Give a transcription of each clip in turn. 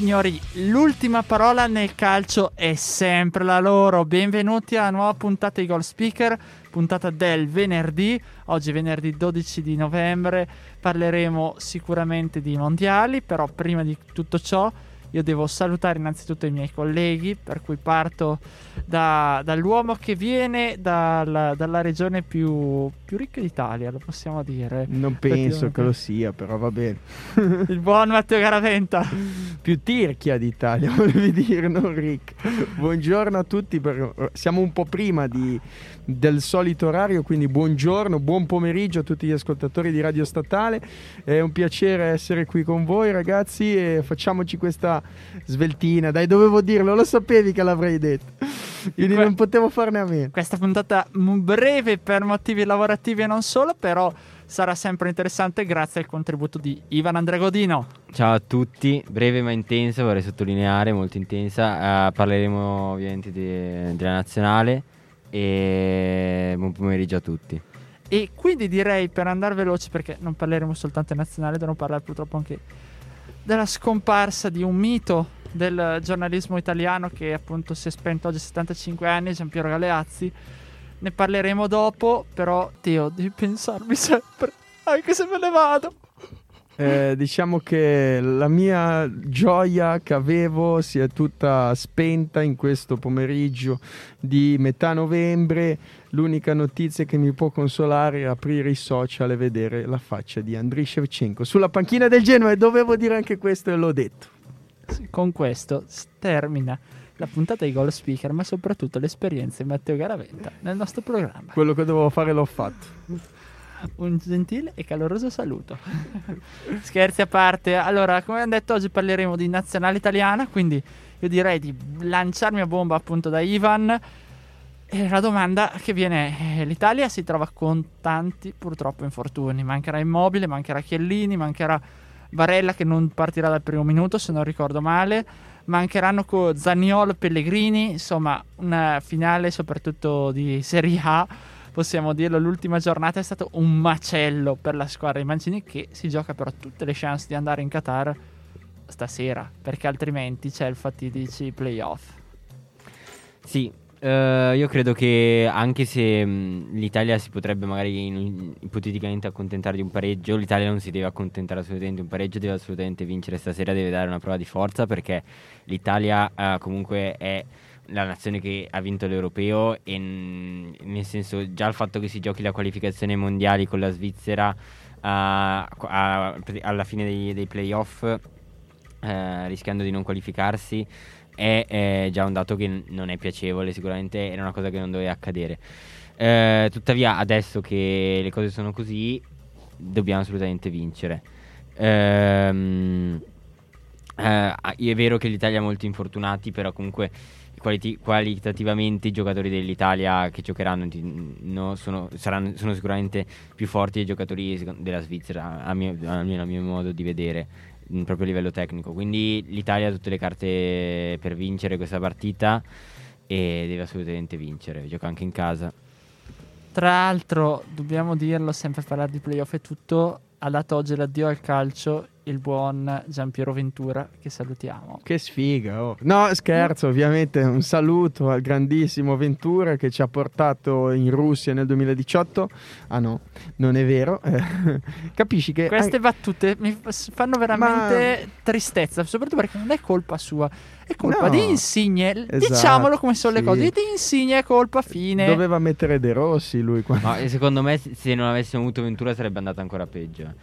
Signori, l'ultima parola nel calcio è sempre la loro. Benvenuti alla nuova puntata di Goal Speaker, puntata del venerdì. Oggi venerdì 12 di novembre parleremo sicuramente di mondiali, però prima di tutto ciò io devo salutare innanzitutto i miei colleghi, per cui parto da, dall'uomo che viene dalla, dalla regione più, più, ricca d'Italia, lo possiamo dire. Non penso che lo sia, però va bene. Il buon Matteo Garaventa. più tirchia d'Italia, volevi dire, non ricca. Buongiorno a tutti, per... siamo un po' prima di, del solito orario, quindi buongiorno, buon pomeriggio a tutti gli ascoltatori di Radio Statale. È un piacere essere qui con voi ragazzi e facciamoci questa sveltina. Dai, dovevo dirlo, lo sapevi che l'avrei detto. Io que- non potevo farne a meno. Questa puntata breve per motivi lavorativi e non solo, però sarà sempre interessante grazie al contributo di Ivan Andrea Godino. Ciao a tutti, breve ma intensa, vorrei sottolineare, molto intensa. Uh, parleremo ovviamente de- della nazionale e buon pomeriggio a tutti. E quindi direi per andare veloci, perché non parleremo soltanto nazionale, dovremo parlare purtroppo anche della scomparsa di un mito del giornalismo italiano che appunto si è spento oggi a 75 anni, Giampiero Galeazzi. Ne parleremo dopo, però Teo, devi pensarmi sempre, anche se me ne vado. Eh, diciamo che la mia gioia che avevo si è tutta spenta in questo pomeriggio di metà novembre. L'unica notizia che mi può consolare è aprire i social e vedere la faccia di Andriy Shevchenko sulla panchina del Genoa e dovevo dire anche questo e l'ho detto. Con questo termina la puntata di Goal Speaker, ma soprattutto l'esperienza di Matteo Garaventa nel nostro programma. Quello che dovevo fare l'ho fatto un gentile e caloroso saluto. Scherzi a parte, allora, come abbiamo detto, oggi parleremo di nazionale italiana, quindi io direi di lanciarmi a bomba appunto da Ivan. E la domanda che viene è, l'Italia si trova con tanti purtroppo infortuni, mancherà Immobile, mancherà Chiellini, mancherà Varella che non partirà dal primo minuto se non ricordo male, mancheranno Zaniolo, Pellegrini, insomma una finale soprattutto di Serie A possiamo dirlo, l'ultima giornata è stato un macello per la squadra di Mancini che si gioca però tutte le chance di andare in Qatar stasera, perché altrimenti c'è il fatidici playoff. Sì, Uh, io credo che anche se mh, l'Italia si potrebbe magari in, ipoteticamente accontentare di un pareggio, l'Italia non si deve accontentare assolutamente di un pareggio, deve assolutamente vincere stasera, deve dare una prova di forza perché l'Italia uh, comunque è la nazione che ha vinto l'europeo e nel senso già il fatto che si giochi la qualificazione mondiali con la Svizzera uh, a, alla fine dei, dei playoff rischiando di non qualificarsi è, è, già un dato che non è piacevole sicuramente era una cosa che non doveva accadere. Uh, tuttavia adesso che le cose sono così dobbiamo assolutamente vincere. Ehm, è vero che l'Italia ha molti infortunati però comunque qualiti- qualitativamente i giocatori dell'Italia che giocheranno no, sono, saranno, sono, sicuramente più forti dei giocatori della Svizzera, a mio, almeno a mio modo di vedere, proprio a livello tecnico. Quindi l'Italia ha tutte le carte per vincere questa partita e deve assolutamente vincere, gioca anche in casa. Tra l'altro, dobbiamo dirlo, sempre parlare di playoff e tutto, ha dato oggi l'addio al calcio il buon Giampiero Ventura che salutiamo. Che sfiga, oh. No, scherzo, ovviamente un saluto al grandissimo Ventura che ci ha portato in Russia nel 2018. Ah no, non è vero. Capisci che... Queste anche... battute mi fanno veramente Ma... tristezza, soprattutto perché non è colpa sua. È colpa no. di Insigne, esatto, diciamolo come sono sì. le cose. Di Insigne è colpa fine. Doveva mettere De Rossi lui. Quando... No, secondo me se non avessimo avuto Ventura sarebbe andata ancora peggio.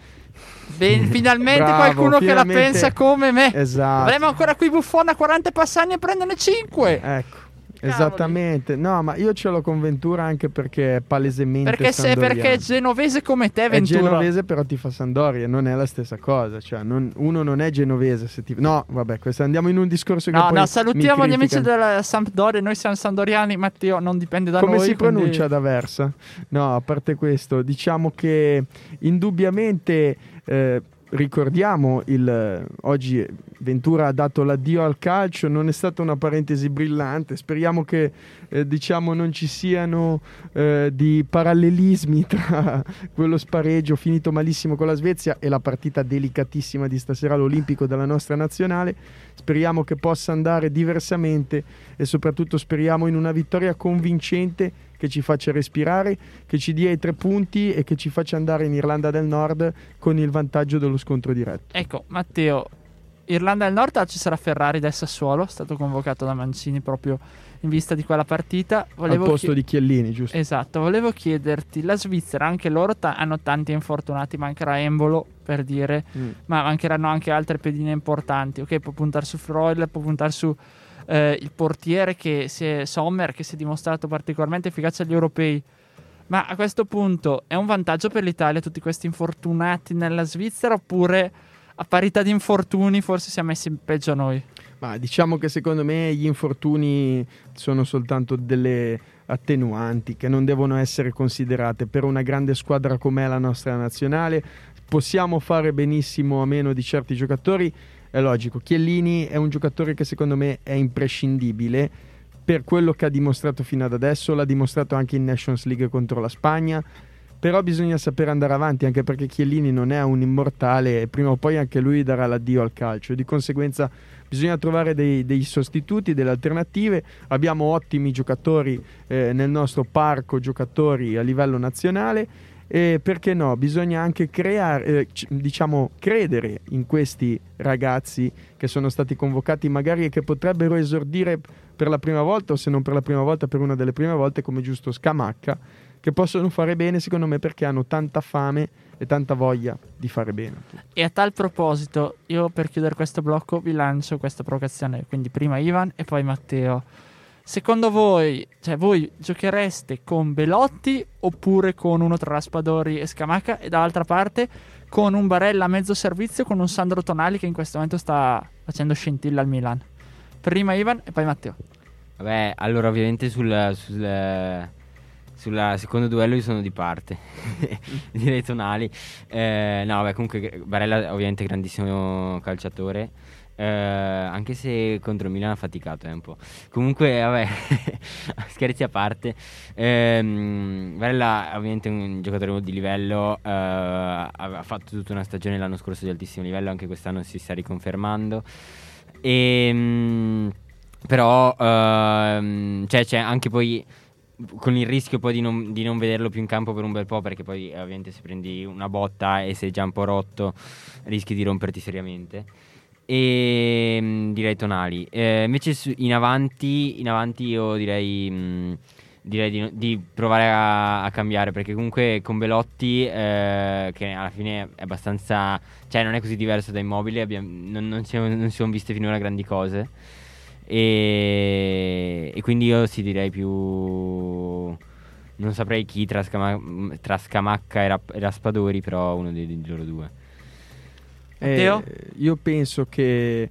Ben, finalmente Bravo, qualcuno finalmente... che la pensa come me. Esatto. Avremo ancora qui Buffon a 40 passagni e prenderne 5. Ecco. Cavoli. Esattamente, no, ma io ce l'ho con Ventura anche perché è palesemente Perché, se, perché è genovese come te, È Ventura. genovese però ti fa Sandoria, non è la stessa cosa, cioè non- uno non è genovese se ti... No, vabbè, questo andiamo in un discorso che No, poi no, salutiamo gli amici della Sampdoria. Noi siamo sandoriani, Matteo non dipende da Come noi. si quindi- pronuncia ad Aversa? No, a parte questo, diciamo che indubbiamente eh, ricordiamo il oggi Ventura ha dato l'addio al calcio, non è stata una parentesi brillante. Speriamo che eh, diciamo non ci siano eh, di parallelismi tra quello spareggio finito malissimo con la Svezia e la partita delicatissima di stasera all'Olimpico della nostra nazionale. Speriamo che possa andare diversamente e soprattutto speriamo in una vittoria convincente che ci faccia respirare, che ci dia i tre punti e che ci faccia andare in Irlanda del Nord con il vantaggio dello scontro diretto. Ecco, Matteo, Irlanda del Nord ci sarà Ferrari del Sassuolo, è stato convocato da Mancini proprio in vista di quella partita. Volevo al posto chie- di Chiellini, giusto? Esatto, volevo chiederti, la Svizzera, anche loro ta- hanno tanti infortunati, mancherà Embolo per dire, Mm. ma mancheranno anche altre pedine importanti. Ok, può puntare su Freud, può puntare su eh, il portiere che si è Sommer, che si è dimostrato particolarmente efficace agli europei. Ma a questo punto è un vantaggio per l'Italia tutti questi infortunati nella Svizzera oppure a parità di infortuni forse siamo messi peggio noi? Ma diciamo che secondo me gli infortuni sono soltanto delle attenuanti che non devono essere considerate per una grande squadra come la nostra nazionale. Possiamo fare benissimo a meno di certi giocatori, è logico. Chiellini è un giocatore che secondo me è imprescindibile per quello che ha dimostrato fino ad adesso, l'ha dimostrato anche in Nations League contro la Spagna. Però bisogna sapere andare avanti anche perché Chiellini non è un immortale e prima o poi anche lui darà l'addio al calcio. Di conseguenza bisogna trovare dei, dei sostituti, delle alternative. Abbiamo ottimi giocatori eh, nel nostro parco giocatori a livello nazionale e perché no, bisogna anche creare, eh, c- diciamo, credere in questi ragazzi che sono stati convocati magari e che potrebbero esordire per la prima volta o se non per la prima volta per una delle prime volte come giusto Scamacca che possono fare bene secondo me perché hanno tanta fame e tanta voglia di fare bene. E a tal proposito, io per chiudere questo blocco vi lancio questa provocazione, quindi prima Ivan e poi Matteo. Secondo voi, cioè voi giochereste con Belotti oppure con uno tra Raspadori e Scamacca e dall'altra parte con un Barella a mezzo servizio con un Sandro Tonali che in questo momento sta facendo scintilla al Milan? Prima Ivan e poi Matteo. Vabbè, allora ovviamente sul, sul, sul secondo duello io sono di parte, direi tonali. Eh, no, vabbè, comunque Barella ovviamente grandissimo calciatore. Eh, anche se contro il Milan ha faticato eh, un po'. Comunque, vabbè, scherzi a parte. ehm, Barella è ovviamente un giocatore di livello. eh, ha fatto tutta una stagione l'anno scorso di altissimo livello. Anche quest'anno si sta riconfermando. E, però, ehm, cioè, c'è anche poi con il rischio poi di non, di non vederlo più in campo per un bel po', perché poi ovviamente se prendi una botta e sei già un po' rotto, rischi di romperti seriamente. E mm, direi tonali. Eh, invece su- in avanti, in avanti io direi, mm, direi di, di provare a, a cambiare, perché comunque con Belotti, eh, che alla fine è abbastanza, cioè non è così diverso da Immobile, abbiamo- non, non, non si sono viste finora grandi cose. E, e quindi io sì direi più. Non saprei chi tra, Scama- tra Scamacca e, e Raspadori, però uno dei, di loro due. Eh, io penso che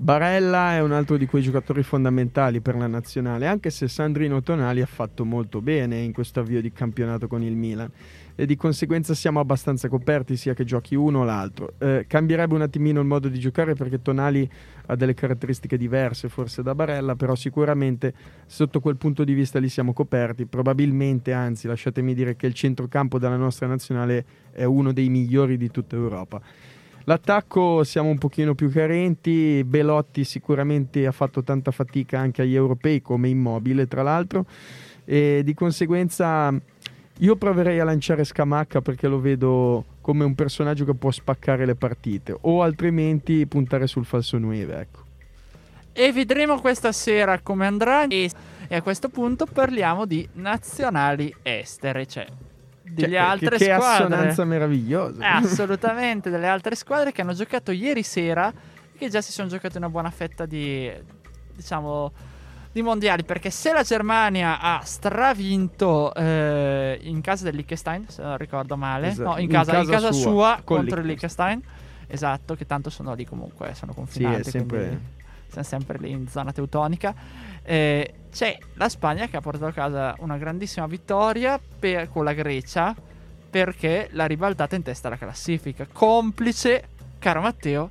Barella è un altro di quei giocatori fondamentali per la nazionale, anche se Sandrino Tonali ha fatto molto bene in questo avvio di campionato con il Milan e di conseguenza siamo abbastanza coperti sia che giochi uno o l'altro. Eh, cambierebbe un attimino il modo di giocare perché Tonali ha delle caratteristiche diverse forse da Barella, però sicuramente sotto quel punto di vista lì siamo coperti, probabilmente anzi lasciatemi dire che il centrocampo della nostra nazionale è uno dei migliori di tutta Europa. L'attacco siamo un pochino più carenti, Belotti sicuramente ha fatto tanta fatica anche agli europei come immobile tra l'altro e di conseguenza io proverei a lanciare Scamacca perché lo vedo come un personaggio che può spaccare le partite o altrimenti puntare sul falso 9 ecco. E vedremo questa sera come andrà. E, a questo punto parliamo di nazionali estere, cioè delle Cioè, altre che, che squadre. assonanza meravigliosa. Eh, assolutamente, delle altre squadre che hanno giocato ieri sera e che già si sono giocate una buona fetta di, diciamo, di mondiali perché se la Germania ha stravinto eh, in casa del Liechtenstein, se non ricordo male, Esatto, no, in in casa, in casa casa sua, sua, con contro il Liechtenstein, esatto, che tanto sono lì comunque, sono Sì, confinati, è sempre... quindi siamo sempre lì in zona teutonica. Eh, c'è la Spagna che ha portato a casa una grandissima vittoria per- con la Grecia perché l'ha ribaltata in testa alla classifica. Complice, caro Matteo,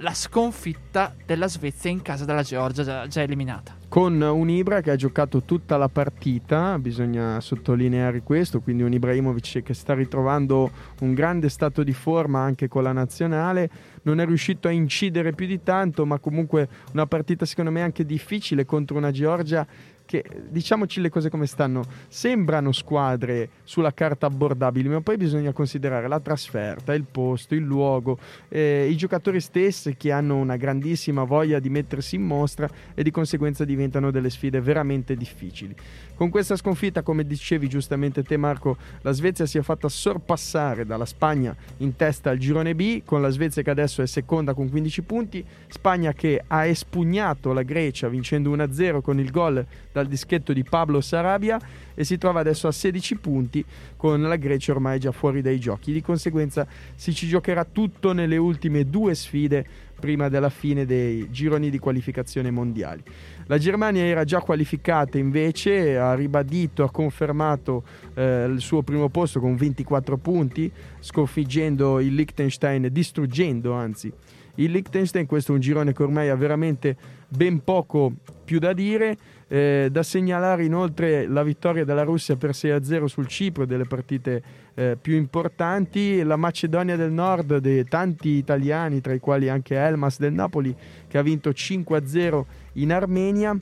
la sconfitta della Svezia in casa della Georgia, già, già eliminata. con un Ibra che ha giocato tutta la partita, bisogna sottolineare questo, quindi un Ibrahimovic che sta ritrovando un grande stato di forma anche con la nazionale, non è riuscito a incidere più di tanto, ma comunque una partita secondo me anche difficile contro una Georgia che diciamoci le cose come stanno, sembrano squadre sulla carta abbordabili, ma poi bisogna considerare la trasferta, il posto, il luogo, eh, i giocatori stessi che hanno una grandissima voglia di mettersi in mostra e di conseguenza diventano delle sfide veramente difficili. Con questa sconfitta, come dicevi giustamente te Marco, la Svezia si è fatta sorpassare dalla Spagna in testa al girone B, con la Svezia che adesso è seconda con 15 punti, Spagna che ha espugnato la Grecia vincendo 1-0 con il gol dal dischetto di Pablo Sarabia e si trova adesso a 16 punti con la Grecia ormai già fuori dai giochi. Di conseguenza si ci giocherà tutto nelle ultime due sfide prima della fine dei gironi di qualificazione mondiali. La Germania era già qualificata invece, ha ribadito, ha confermato eh, il suo primo posto con 24 punti, sconfiggendo il Liechtenstein, distruggendo anzi il Liechtenstein. Questo è un girone che ormai ha veramente ben poco più da dire. Eh, da segnalare inoltre la vittoria della Russia per 6-0 sul Cipro, delle partite eh, più importanti, la Macedonia del Nord, dei tanti italiani, tra i quali anche Elmas del Napoli, che ha vinto 5-0 in Armenia,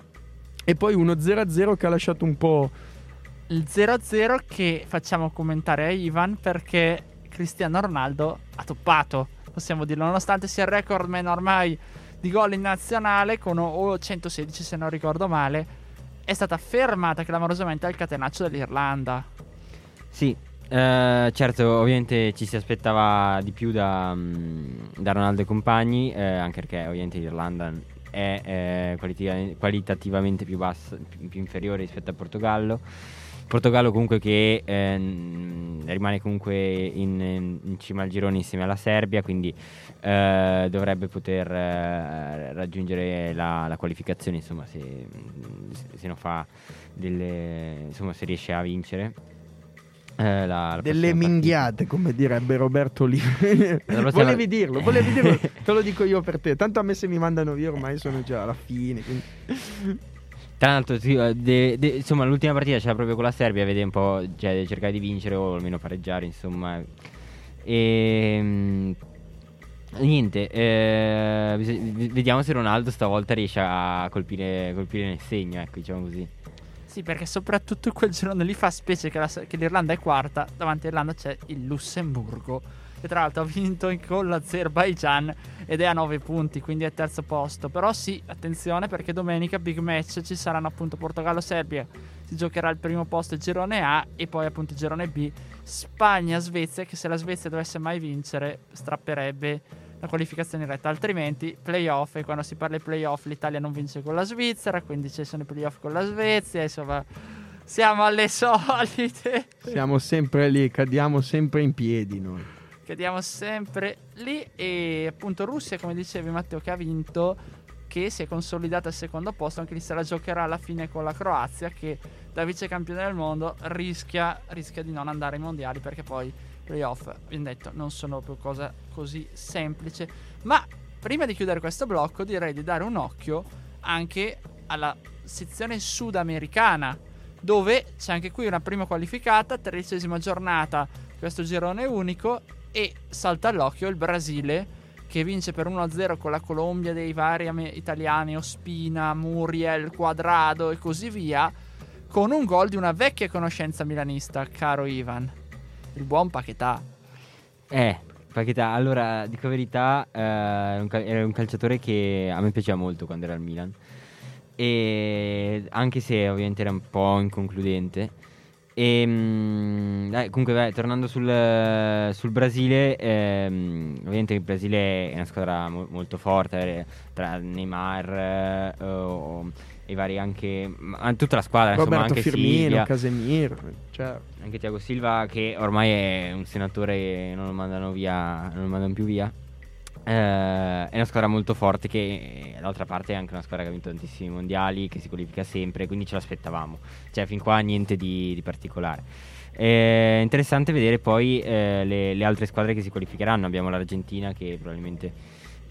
e poi uno 0-0 che ha lasciato un po'... Il 0-0 che facciamo commentare a Ivan perché Cristiano Ronaldo ha toppato, possiamo dirlo, nonostante sia il recordman ormai di gol in nazionale con o 116 se non ricordo male, è stata fermata clamorosamente al catenaccio dell'Irlanda. Sì, eh, certo, ovviamente ci si aspettava di più da, mm, da Ronaldo e compagni, eh, anche perché ovviamente l'Irlanda è eh, qualitativa- qualitativamente più bassa, più, più inferiore rispetto al Portogallo. Portogallo comunque che ehm, rimane comunque in, in cima al girone insieme alla Serbia, quindi eh, dovrebbe poter eh, raggiungere la, la qualificazione, insomma, se, se non fa delle, insomma, se riesce a vincere. eh, la- la Delle minghiate, come direbbe Roberto prossima- volevi dirlo, volevi dirlo, te lo dico io per te. Tanto a me se mi mandano via ormai sono già alla fine. quindi- Tra l'altro, eh, de- de- insomma, l'ultima partita c'era proprio con la Serbia, vede un po', cioè, cercare di vincere o almeno pareggiare, insomma. E mm, niente, eh, vediamo se Ronaldo stavolta riesce a colpire, colpire nel segno, ecco, diciamo così. Sì, perché soprattutto quel girone lì fa specie che, la- che l'Irlanda è quarta, davanti all'Irlanda c'è il Lussemburgo, che tra l'altro ha vinto in- con l'Azerbaijan ed è a 9 punti, quindi è terzo posto. Però sì, attenzione perché domenica big match ci saranno appunto Portogallo-Serbia, si giocherà il primo posto il girone A e poi appunto il girone B, Spagna-Svezia, che se la Svezia dovesse mai vincere strapperebbe la qualificazione diretta, altrimenti playoff e quando si parla di playoff l'Italia non vince con la Svizzera, quindi ci sono i playoff con la Svezia, insomma siamo alle solite, Siamo sempre lì, cadiamo sempre in piedi noi. cadiamo sempre lì e appunto Russia come dicevi Matteo che ha vinto, che si è consolidata al secondo posto, anche lì se la giocherà alla fine con la Croazia che da vice campione del mondo rischia, rischia di non andare ai mondiali perché poi playoff, ho detto, non sono più cosa così semplice. Ma prima di chiudere questo blocco, direi di dare un occhio anche alla sezione sudamericana, dove c'è anche qui una prima qualificata, tredicesima giornata, questo girone unico, e salta all'occhio il Brasile che vince per 1-0 con la Colombia dei vari italiani, Ospina, Muriel, Quadrado e così via, con un gol di una vecchia conoscenza milanista, caro Ivan il buon Paquetà. Eh, Paquetà, allora, dico la verità, eh, era un calciatore che a me piaceva molto quando era al Milan. E anche se ovviamente era un po' inconcludente, E, mm, dai, comunque, vai, tornando sul, sul Brasile, ehm, ovviamente il Brasile è una squadra mo- molto forte, eh, tra Neymar eh, o- e vari anche, tutta la squadra, insomma, Roberto anche Firmino, Silvia, Casemiro, cioè, anche Thiago Silva che ormai è un senatore non lo mandano via, non lo mandano più via. Eh, è una squadra molto forte che eh, d'altra parte è anche una squadra che ha vinto tantissimi mondiali, che si qualifica sempre, quindi ce l'aspettavamo. Cioè fin qua niente di, di particolare. È interessante vedere poi eh, le, le altre squadre che si qualificheranno. Abbiamo l'Argentina che probabilmente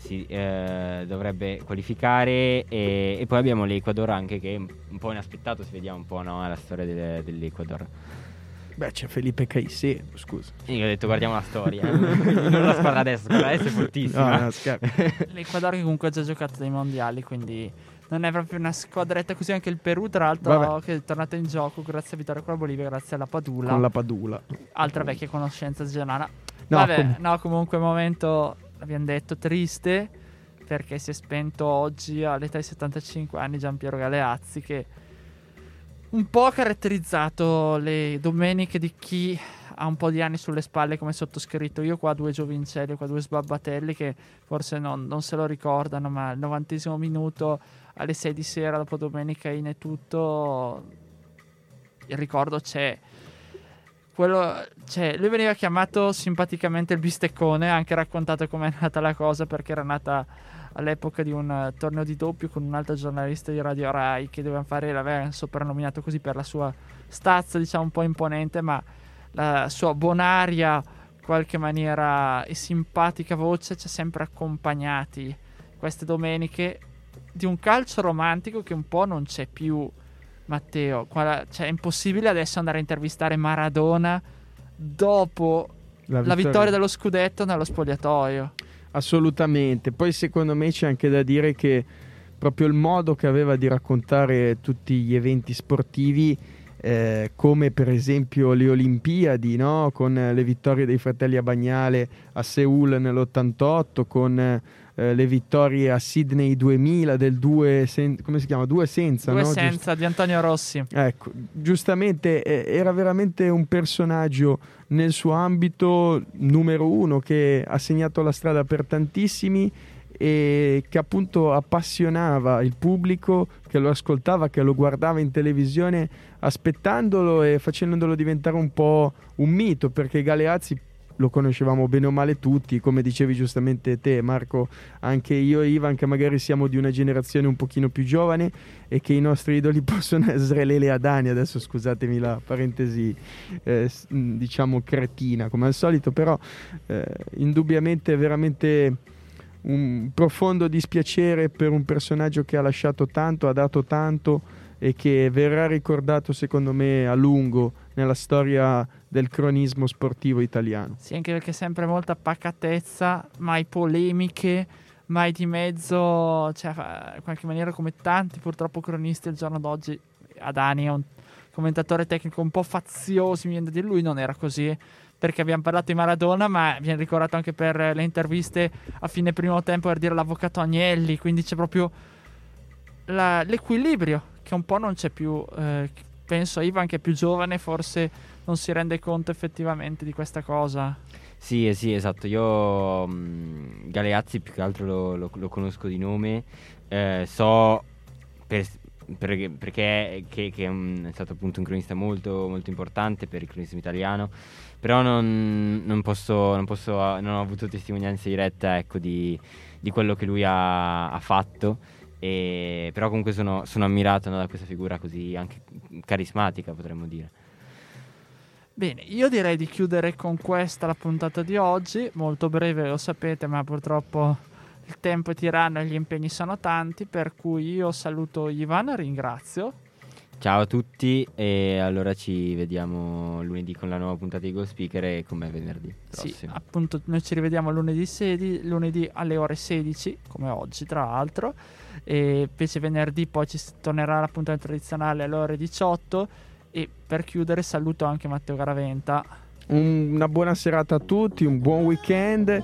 si eh, dovrebbe qualificare e, e poi abbiamo l'Ecuador anche che è un po' inaspettato, si vediamo un po' no, la storia del- dell'Ecuador. beh c'è Felipe Caicedo, scusa. Io ho detto guardiamo la storia, non la squadra adesso, quella adesso è fortissima. No, no. L'Ecuador che comunque ha già giocato dei mondiali, quindi non è proprio una squadretta così. Anche il Perù, tra l'altro, Vabbè. che è tornato in gioco grazie a vittoria con la Bolivia, grazie alla Padula. Con la Padula. Altra vecchia conoscenza giornata. No, Vabbè, com- no, comunque momento, abbiamo detto, triste, perché si è spento oggi all'età di 75 anni Giampiero Galeazzi, che un po' ha caratterizzato le domeniche di chi ha un po' di anni sulle spalle come sottoscritto. Io qua due giovincelli, qua due sbabbatelli che forse non, non se lo ricordano, ma al novantesimo minuto alle 6 di sera dopo domenica in e tutto il ricordo c'è. Quello, cioè, lui veniva chiamato simpaticamente il bisteccone, ha anche raccontato com'è nata la cosa perché era nata all'epoca di un eh, torneo di doppio con un'altra giornalista di Radio Rai che doveva fare, l'aveva soprannominato così per la sua stazza, diciamo un po' imponente, ma la sua bonaria, qualche maniera e simpatica voce ci ha sempre accompagnati queste domeniche di un calcio romantico che un po' non c'è più. Matteo, Qua- cioè, è impossibile adesso andare a intervistare Maradona dopo la vittoria dello scudetto nello spogliatoio. Assolutamente. Poi secondo me c'è anche da dire che proprio il modo che aveva di raccontare tutti gli eventi sportivi, eh, come per esempio le Olimpiadi, no? con le vittorie dei fratelli a Bagnale a Seoul nell'88, con eh, le vittorie a Sydney 2000 del 2 come si chiama? Due senza, Due no? senza di Antonio Rossi. Ecco, giustamente eh, era veramente un personaggio nel suo ambito numero uno che ha segnato la strada per tantissimi e che appunto appassionava il pubblico che lo ascoltava, che lo guardava in televisione aspettandolo e facendolo diventare un po' un mito perché Galeazzi lo conoscevamo bene o male tutti, come dicevi giustamente te Marco, anche io e Ivan che magari siamo di una generazione un pochino più giovane e che i nostri idoli possono essere Lele Adani, adesso scusatemi la parentesi eh, diciamo cretina come al solito, però eh, indubbiamente veramente un profondo dispiacere per un personaggio che ha lasciato tanto, ha dato tanto e che verrà ricordato secondo me a lungo nella storia del cronismo sportivo italiano. Sì, anche perché sempre molta pacatezza, mai polemiche, mai di mezzo, cioè in qualche maniera come tanti purtroppo cronisti al giorno d'oggi, Adani è un commentatore tecnico un po' fazioso, mi viene da dire, lui non era così, perché abbiamo parlato di Maradona, ma viene ricordato anche per le interviste a fine primo tempo per dire l'avvocato Agnelli, quindi c'è proprio la- l'equilibrio che un po' non c'è più. eh, penso Ivan che è più giovane, forse non si rende conto effettivamente di questa cosa. Sì, eh sì, esatto. Io mh, Galeazzi più che altro lo, lo- lo conosco di nome. eh, so per- perché, perché che, che è, un- è stato appunto un cronista molto, molto importante per il cronismo italiano. Però non, non posso, non posso, non ho avuto testimonianza diretta ecco, di, di quello che lui ha, ha fatto. E, però comunque sono, sono ammirato no, da questa figura così anche carismatica, potremmo dire. Bene, io direi di chiudere con questa la puntata di oggi, molto breve lo sapete, ma purtroppo il tempo è tiranno e gli impegni sono tanti, per cui io saluto Ivan, ringrazio. Ciao a tutti e allora ci vediamo lunedì con la nuova puntata di Go Speaker e con me venerdì Sì, prossimo. appunto noi ci rivediamo lunedì, sedi- lunedì alle ore 16, come oggi tra l'altro, e invece venerdì poi ci tornerà la puntata tradizionale alle ore 18 e per chiudere saluto anche Matteo Garaventa. Un- una buona serata a tutti, un buon weekend.